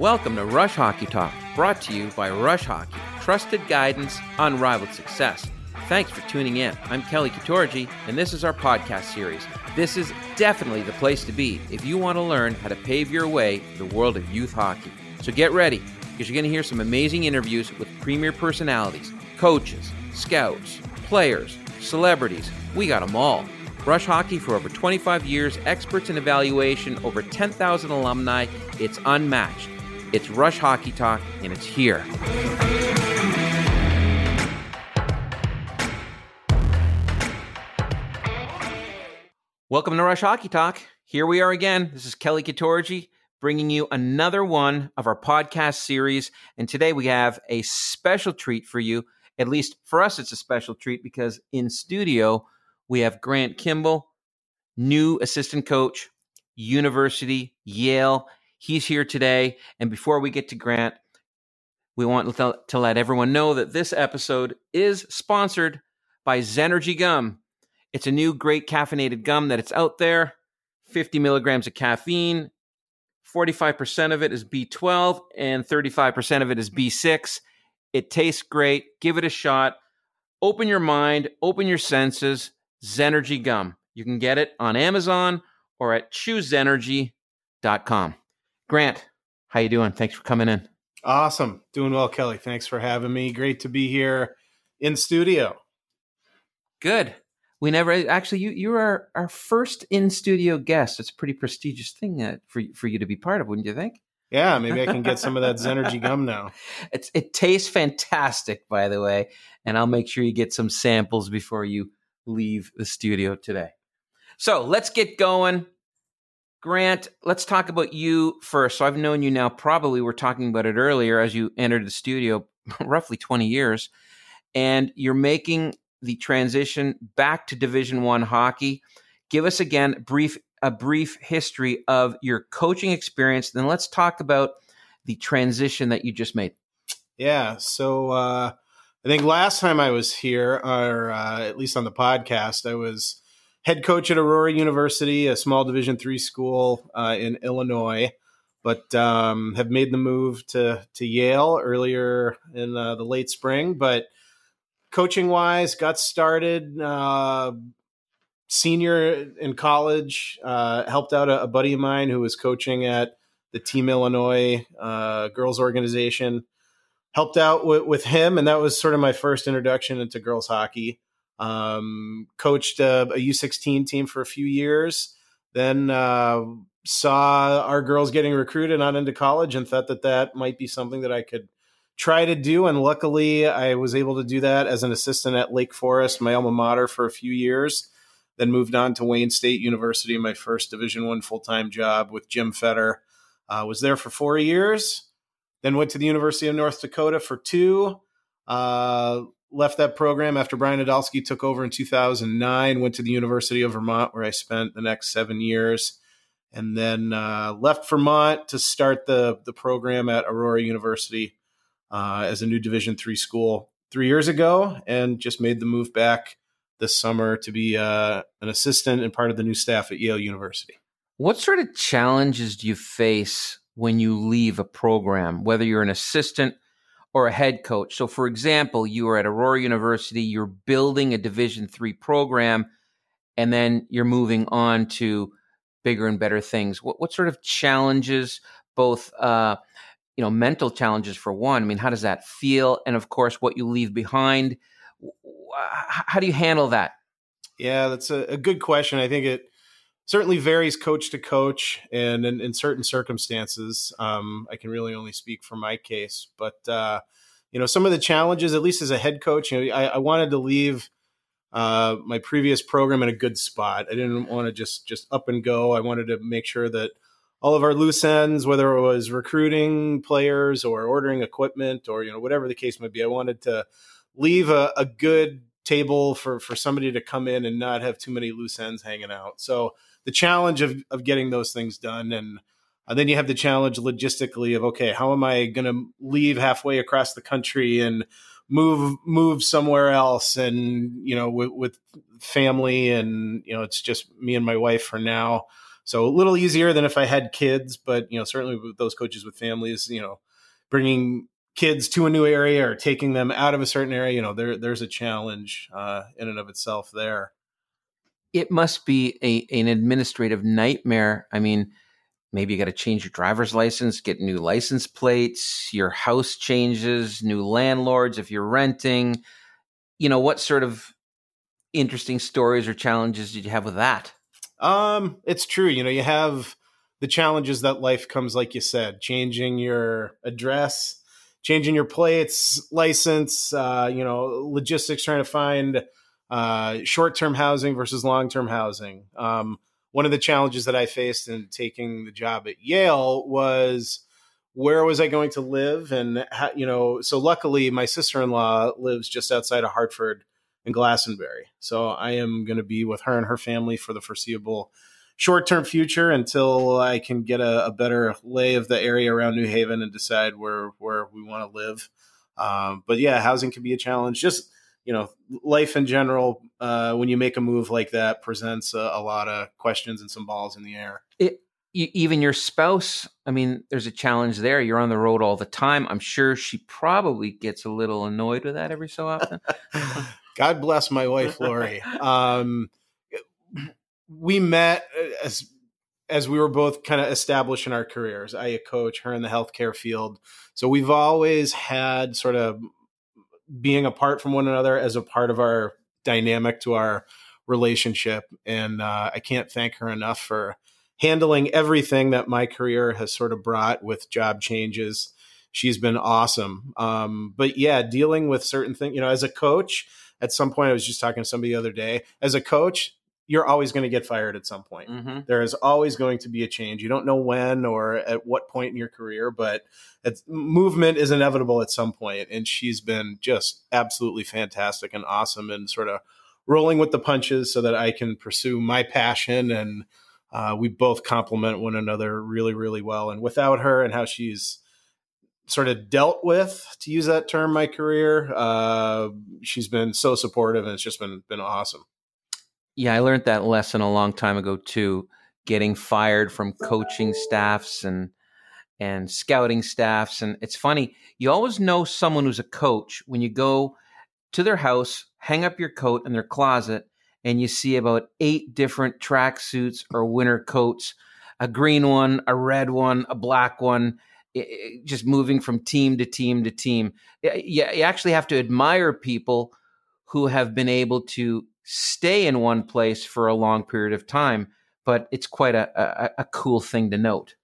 Welcome to Rush Hockey Talk, brought to you by Rush Hockey, trusted guidance, unrivaled success. Thanks for tuning in. I'm Kelly Katorji, and this is our podcast series. This is definitely the place to be if you want to learn how to pave your way to the world of youth hockey. So get ready, because you're going to hear some amazing interviews with premier personalities, coaches, scouts, players, celebrities. We got them all. Rush Hockey for over 25 years, experts in evaluation, over 10,000 alumni. It's unmatched. It's Rush Hockey Talk, and it's here. Welcome to Rush Hockey Talk. Here we are again. This is Kelly Katorji bringing you another one of our podcast series. And today we have a special treat for you. At least for us, it's a special treat because in studio, we have Grant Kimball, new assistant coach, University, Yale. He's here today. And before we get to Grant, we want to let everyone know that this episode is sponsored by Zenergy Gum. It's a new great caffeinated gum that it's out there. 50 milligrams of caffeine, 45% of it is B12, and 35% of it is B6. It tastes great. Give it a shot. Open your mind, open your senses. Zenergy Gum. You can get it on Amazon or at choosezenergy.com. Grant, how you doing? Thanks for coming in. Awesome. Doing well, Kelly. Thanks for having me. Great to be here in studio. Good. We never actually you you are our first in studio guest. It's a pretty prestigious thing uh, for for you to be part of, wouldn't you think? Yeah, maybe I can get some of that Zenergy gum now. It's it tastes fantastic, by the way, and I'll make sure you get some samples before you leave the studio today. So let's get going. Grant, let's talk about you first. So I've known you now, probably we're talking about it earlier as you entered the studio, roughly 20 years, and you're making the transition back to Division One hockey. Give us again brief a brief history of your coaching experience. Then let's talk about the transition that you just made. Yeah. So uh, I think last time I was here, or uh, at least on the podcast, I was head coach at Aurora University, a small Division three school uh, in Illinois. But um, have made the move to to Yale earlier in uh, the late spring. But coaching wise, got started uh, senior in college. Uh, helped out a, a, buddy of mine who was coaching at the Team Illinois uh, girls organization. Helped out with, with, him, and that was sort of my first introduction into girls hockey. Um, coached a a U16 team for a few years. Then uh, saw our girls getting recruited on into college and thought that that might be something that I could – try to do. And luckily, I was able to do that as an assistant at Lake Forest, my alma mater, for a few years. Then moved on to Wayne State University, my first Division One full time job with Jim Fetter. Uh, was there for four years. Then went to the University of North Dakota for two. Uh, left that program after Brian Idalski took over in 2009. Went to the University of Vermont, where I spent the next seven years and then uh, left Vermont to start the the program at Aurora University uh, as a new Division three school three years ago, and just made the move back this summer to be uh, an assistant and part of the new staff at Yale University. What sort of challenges do you face when you leave a program, whether you're an assistant or a head coach? So, for example, you are at Aurora University, you're building a Division three program, and then you're moving on to bigger and better things. What, what sort of challenges, both uh, you know mental challenges for one i mean how does that feel and of course what you leave behind how do you handle that yeah that's a, a good question i think it certainly varies coach to coach and in, in certain circumstances um, i can really only speak for my case but uh, you know some of the challenges at least as a head coach you know i, I wanted to leave uh, my previous program in a good spot i didn't want to just just up and go i wanted to make sure that all of our loose ends, whether it was recruiting players or ordering equipment or you know whatever the case might be. I wanted to leave a, a good table for for somebody to come in and not have too many loose ends hanging out. So the challenge of of getting those things done. And uh, then you have the challenge logistically of okay, how am I going to leave halfway across the country and move move somewhere else? And you know with, with family and you know it's just me and my wife for now. So a little easier than if I had kids, but you know, certainly with those coaches with families, you know, bringing kids to a new area or taking them out of a certain area, you know, there there's a challenge uh, in and of itself there. It must be a an administrative nightmare. I mean, maybe you got to change your driver's license, get new license plates, your house changes, new landlords if you're renting. You know, what sort of interesting stories or challenges did you have with that? Um, it's true. You know, you have the challenges that life comes, like you said, changing your address, changing your plates, license, uh, you know, logistics, trying to find uh, short term housing versus long term housing. Um, one of the challenges that I faced in taking the job at Yale was where was I going to live? And, you know, so luckily my sister in law lives just outside of Hartford in Glastonbury. So I am going to be with her and her family for the foreseeable short term future until I can get a, a, better lay of the area around New Haven and decide where, where we want to live. Um, but yeah, housing can be a challenge. Just, you know, life in general, uh, when you make a move like that, presents a, a lot of questions and some balls in the air. It, even your spouse, I mean, there's a challenge there. You're on the road all the time. I'm sure she probably gets a little annoyed with that every so often. God bless my wife, Lori. Um, we met as as we were both kind of establishing our careers. I a coach, her in the healthcare field. So we've always had sort of being apart from one another as a part of our dynamic to our relationship. And uh, I can't thank her enough for handling everything that my career has sort of brought with job changes. She's been awesome. Um, but yeah, dealing with certain things, you know, as a coach, at some point, I was just talking to somebody the other day. As a coach, you're always going to get fired at some point. Mm-hmm. There is always going to be a change. You don't know when or at what point in your career, but movement is inevitable at some point. And she's been just absolutely fantastic and awesome and sort of rolling with the punches so that I can pursue my passion. And uh, we both complement one another really, really well. And without her and how she's sort of dealt with, to use that term, my career, uh, she's been so supportive and it's just been been awesome. Yeah, I learned that lesson a long time ago too. Getting fired from coaching staffs and and scouting staffs, and it's funny. You always know someone who's a coach when you go to their house, hang up your coat in their closet, and you see about eight different track suits or winter coats a green one, a red one, a black one, it, just moving from team to team to team. You, you actually have to admire people who have been able to stay in one place for a long period of time. But it's quite a, a, a cool thing to note.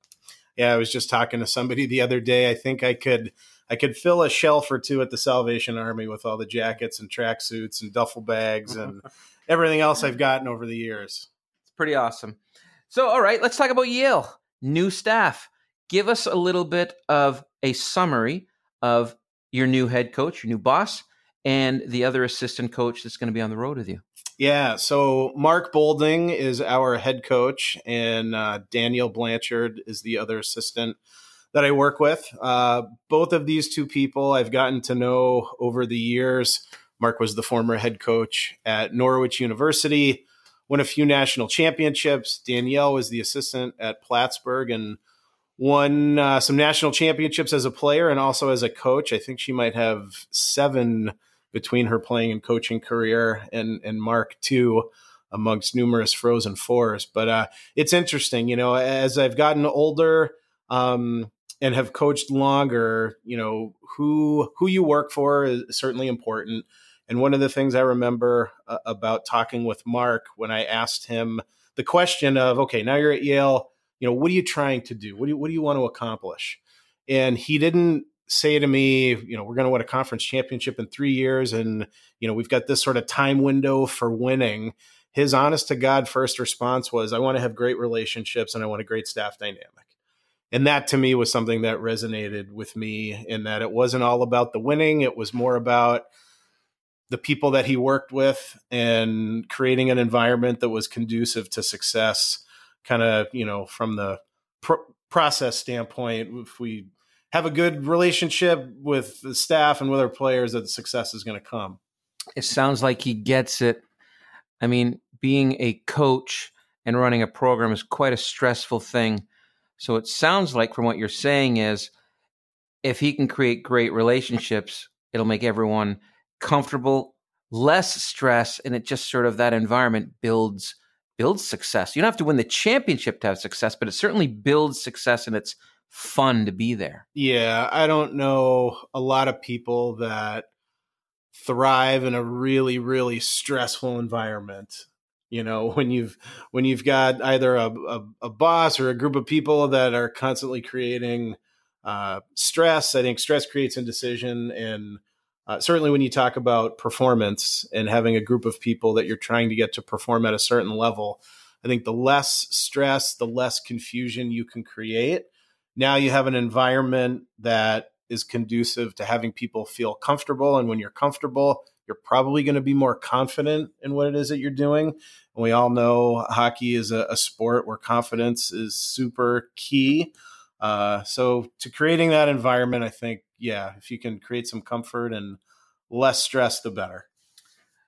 Yeah, I was just talking to somebody the other day. I think I could I could fill a shelf or two at the Salvation Army with all the jackets and tracksuits and duffel bags and everything else I've gotten over the years. It's pretty awesome. So, all right, let's talk about Yale. New staff. Give us a little bit of a summary of your new head coach, your new boss, and the other assistant coach that's going to be on the road with you. Yeah, so Mark Bolding is our head coach, and uh, Danielle Blanchard is the other assistant that I work with. Uh, both of these two people I've gotten to know over the years. Mark was the former head coach at Norwich University, won a few national championships. Danielle was the assistant at Plattsburgh and won uh, some national championships as a player and also as a coach. I think she might have seven between her playing and coaching career and and Mark too amongst numerous Frozen Fours. But uh, it's interesting, you know, as I've gotten older um, and have coached longer, you know, who who you work for is certainly important. And one of the things I remember uh, about talking with Mark when I asked him the question of, okay, now you're at Yale, you know, what are you trying to do? What do you, what do you want to accomplish? And he didn't say to me, you know, we're going to win a conference championship in three years, and you know, we've got this sort of time window for winning. His honest to God first response was, I want to have great relationships and I want a great staff dynamic. And that to me was something that resonated with me in that it wasn't all about the winning, it was more about the people that he worked with and creating an environment that was conducive to success, kind of, you know, from the process standpoint. If we have a good relationship with the staff and with our players that the success is going to come. It sounds like he gets it. I mean, being a coach and running a program is quite a stressful thing. So it sounds like from what you're saying is if he can create great relationships, it'll make everyone comfortable, less stress, and it just sort of that environment builds builds success. You don't have to win the championship to have success, but it certainly builds success and it's fun to be there. Yeah, I don't know a lot of people that thrive in a really really stressful environment you know when you've when you've got either a, a, a boss or a group of people that are constantly creating uh, stress i think stress creates indecision and uh, certainly when you talk about performance and having a group of people that you're trying to get to perform at a certain level i think the less stress the less confusion you can create now you have an environment that is conducive to having people feel comfortable and when you're comfortable you're probably going to be more confident in what it is that you're doing. And we all know hockey is a, a sport where confidence is super key. Uh, so, to creating that environment, I think, yeah, if you can create some comfort and less stress, the better.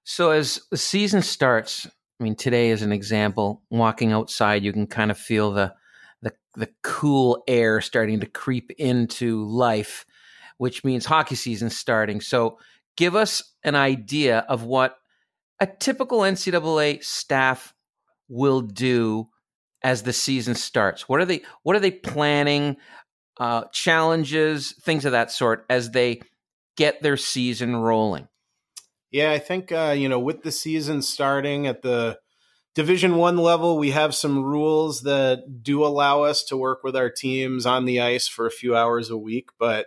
So, as the season starts, I mean, today is an example. Walking outside, you can kind of feel the the, the cool air starting to creep into life, which means hockey season starting. So, give us an idea of what a typical NCAA staff will do as the season starts. What are they what are they planning uh, challenges, things of that sort as they get their season rolling? Yeah, I think uh, you know with the season starting at the Division One level, we have some rules that do allow us to work with our teams on the ice for a few hours a week, but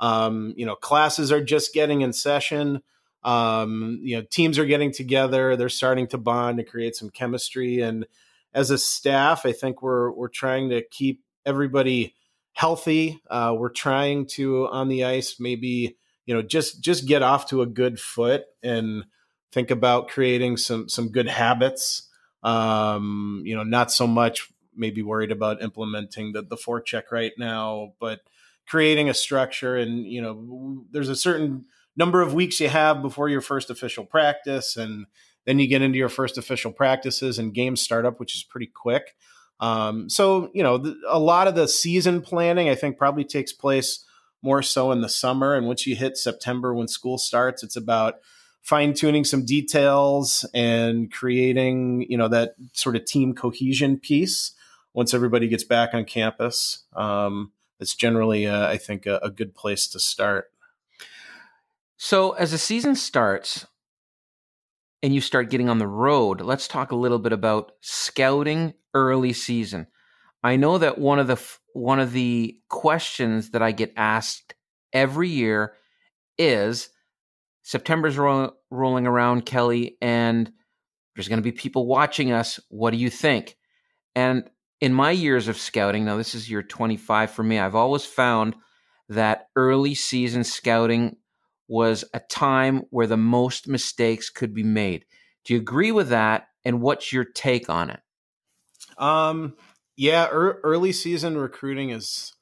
um, you know, classes are just getting in session. Um, you know, teams are getting together. They're starting to bond to create some chemistry. And as a staff, I think we're we're trying to keep everybody healthy. Uh, we're trying to on the ice maybe you know just just get off to a good foot and think about creating some some good habits. Um, you know, not so much maybe worried about implementing the the forecheck right now, but creating a structure and you know there's a certain number of weeks you have before your first official practice and then you get into your first official practices and games start up which is pretty quick. Um, so you know the, a lot of the season planning i think probably takes place more so in the summer and once you hit september when school starts it's about fine tuning some details and creating you know that sort of team cohesion piece once everybody gets back on campus um, it's generally, uh, I think, a, a good place to start. So, as the season starts and you start getting on the road, let's talk a little bit about scouting early season. I know that one of the one of the questions that I get asked every year is September's ro- rolling around, Kelly, and there's going to be people watching us. What do you think? And in my years of scouting, now this is year 25 for me, I've always found that early season scouting was a time where the most mistakes could be made. Do you agree with that? And what's your take on it? Um, yeah, er- early season recruiting is,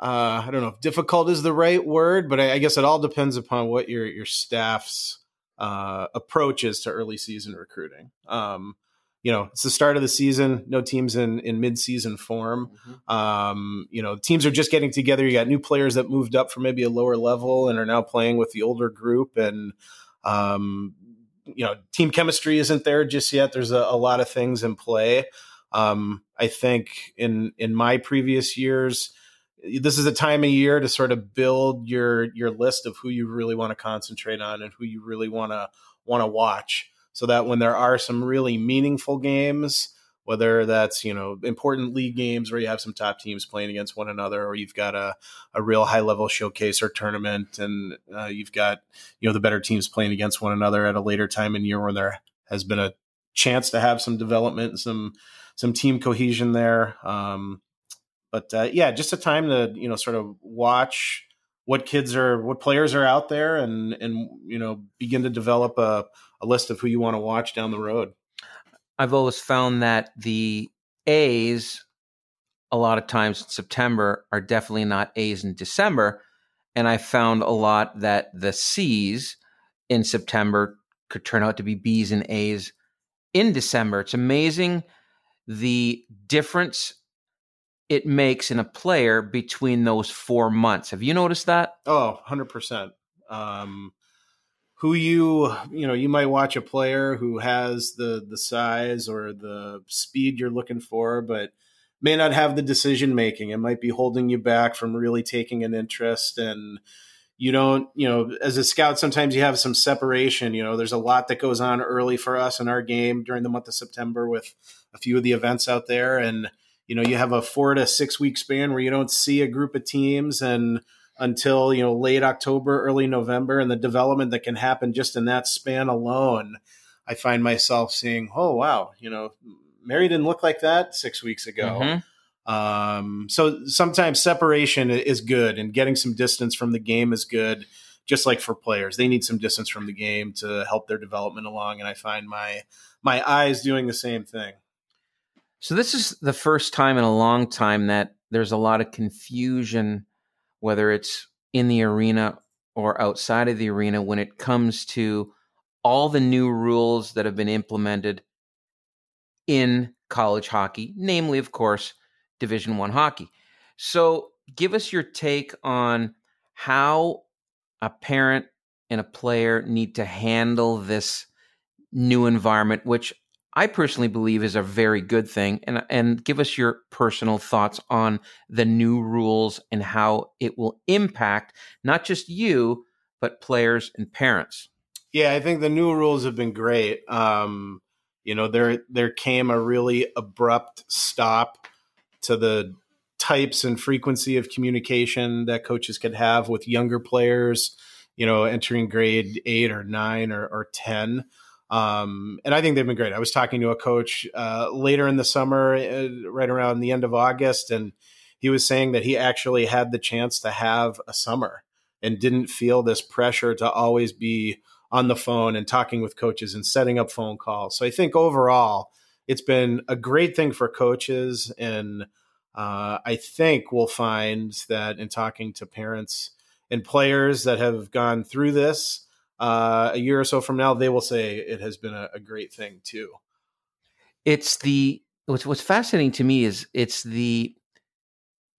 uh, I don't know if difficult is the right word, but I, I guess it all depends upon what your your staff's uh, approach is to early season recruiting. Um, you know it's the start of the season no teams in in mid-season form. Mm-hmm. um, you know teams are just getting together. You got new players that moved up from maybe a lower level and are now playing with the older group. And um, you know team chemistry isn't there just yet. There's a, a lot of things in play. Um, i think in in my previous years this is a time of year to sort of build your your list of who you really want to concentrate on and who you really want to want to watch so that when there are some really meaningful games, whether that's you know important league games where you have some top teams playing against one another, or you've got a, a real high level showcase or tournament, and uh, you've got you know the better teams playing against one another at a later time in year when there has been a chance to have some development and some some team cohesion there. Um, but uh, yeah, just a time to you know sort of watch what kids are, what players are out there, and and you know begin to develop a a list of who you want to watch down the road. I've always found that the A's, a lot of times in September, are definitely not A's in December. And I found a lot that the C's in September could turn out to be B's and A's in December. It's amazing the difference it makes in a player between those four months. Have you noticed that? Oh, 100%. Um, who you you know you might watch a player who has the the size or the speed you're looking for but may not have the decision making it might be holding you back from really taking an interest and you don't you know as a scout sometimes you have some separation you know there's a lot that goes on early for us in our game during the month of september with a few of the events out there and you know you have a four to six week span where you don't see a group of teams and until you know late October, early November, and the development that can happen just in that span alone, I find myself seeing, oh wow, you know, Mary didn't look like that six weeks ago. Mm-hmm. Um, so sometimes separation is good, and getting some distance from the game is good. Just like for players, they need some distance from the game to help their development along, and I find my my eyes doing the same thing. So this is the first time in a long time that there's a lot of confusion whether it's in the arena or outside of the arena, when it comes to all the new rules that have been implemented in college hockey, namely, of course, Division One hockey. So, give us your take on how a parent and a player need to handle this new environment, which I personally believe is a very good thing. And, and give us your personal thoughts on the new rules and how it will impact not just you, but players and parents. Yeah, I think the new rules have been great. Um, you know, there there came a really abrupt stop to the types and frequency of communication that coaches could have with younger players, you know, entering grade eight or nine or, or 10. Um, and I think they've been great. I was talking to a coach uh, later in the summer, uh, right around the end of August, and he was saying that he actually had the chance to have a summer and didn't feel this pressure to always be on the phone and talking with coaches and setting up phone calls. So I think overall, it's been a great thing for coaches. And uh, I think we'll find that in talking to parents and players that have gone through this, uh, a year or so from now, they will say it has been a, a great thing too. It's the what's what's fascinating to me is it's the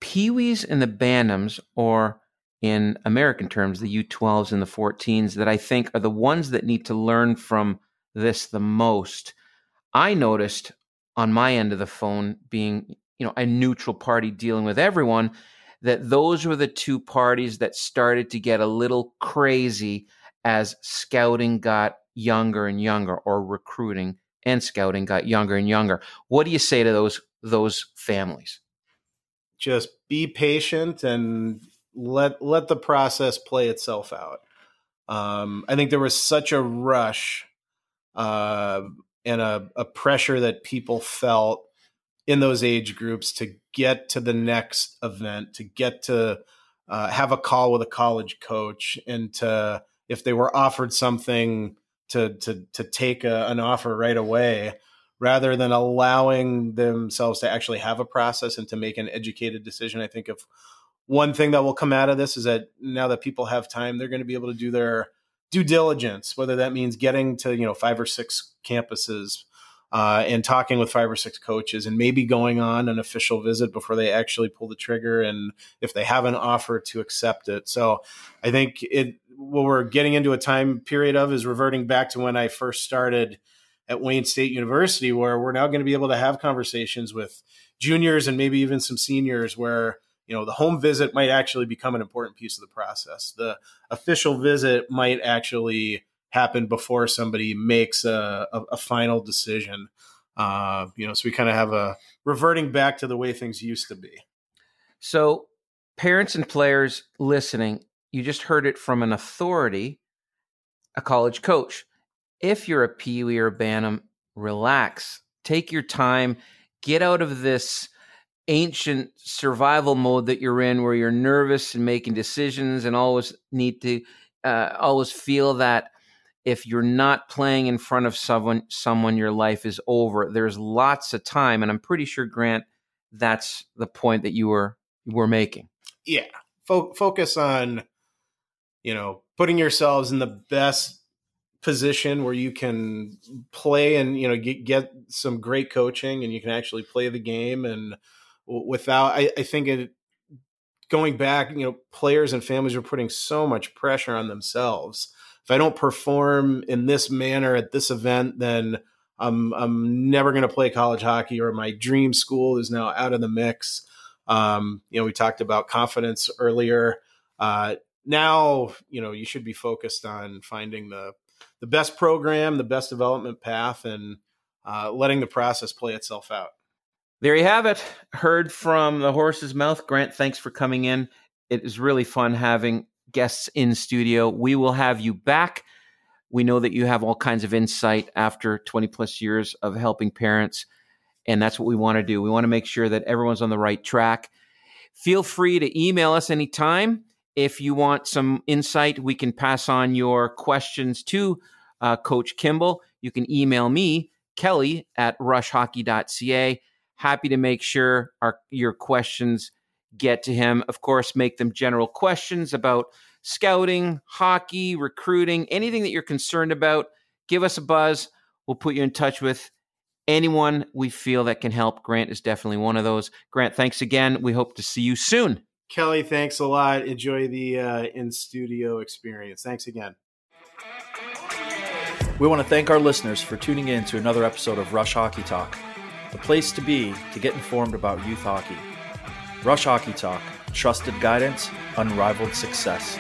peewees and the bantams, or in American terms, the U12s and the 14s, that I think are the ones that need to learn from this the most. I noticed on my end of the phone, being you know a neutral party dealing with everyone, that those were the two parties that started to get a little crazy as scouting got younger and younger or recruiting and scouting got younger and younger. What do you say to those those families? Just be patient and let let the process play itself out. Um, I think there was such a rush uh, and a, a pressure that people felt in those age groups to get to the next event, to get to uh, have a call with a college coach, and to if they were offered something to to to take a, an offer right away rather than allowing themselves to actually have a process and to make an educated decision. I think if one thing that will come out of this is that now that people have time, they're going to be able to do their due diligence, whether that means getting to you know five or six campuses uh, and talking with five or six coaches and maybe going on an official visit before they actually pull the trigger and if they have an offer to accept it. So I think it what we're getting into a time period of is reverting back to when I first started at Wayne State University, where we're now going to be able to have conversations with juniors and maybe even some seniors where you know the home visit might actually become an important piece of the process. The official visit might actually happen before somebody makes a, a, a final decision. Uh, you know, so we kind of have a reverting back to the way things used to be. So, parents and players listening, you just heard it from an authority, a college coach. If you're a Pee or a Bantam, relax, take your time, get out of this ancient survival mode that you're in where you're nervous and making decisions and always need to uh, always feel that if you're not playing in front of someone someone your life is over. There's lots of time and i'm pretty sure grant that's the point that you were were making. Yeah. Fo- focus on you know putting yourselves in the best position where you can play and you know get, get some great coaching and you can actually play the game and without I, I think it going back you know players and families are putting so much pressure on themselves. If i don't perform in this manner at this event then i'm i'm never going to play college hockey or my dream school is now out of the mix. Um, you know we talked about confidence earlier. Uh, now you know you should be focused on finding the the best program, the best development path, and uh, letting the process play itself out. There you have it. Heard from the horse's mouth. Grant, thanks for coming in. It is really fun having guests in studio. We will have you back. We know that you have all kinds of insight after 20 plus years of helping parents. And that's what we want to do. We want to make sure that everyone's on the right track. Feel free to email us anytime. If you want some insight, we can pass on your questions to uh, Coach Kimball. You can email me, Kelly at rushhockey.ca. Happy to make sure our, your questions get to him. Of course, make them general questions about scouting, hockey, recruiting, anything that you're concerned about. Give us a buzz. We'll put you in touch with anyone we feel that can help. Grant is definitely one of those. Grant, thanks again. We hope to see you soon. Kelly, thanks a lot. Enjoy the uh, in studio experience. Thanks again. We want to thank our listeners for tuning in to another episode of Rush Hockey Talk, the place to be to get informed about youth hockey. Rush Hockey Talk, trusted guidance, unrivaled success.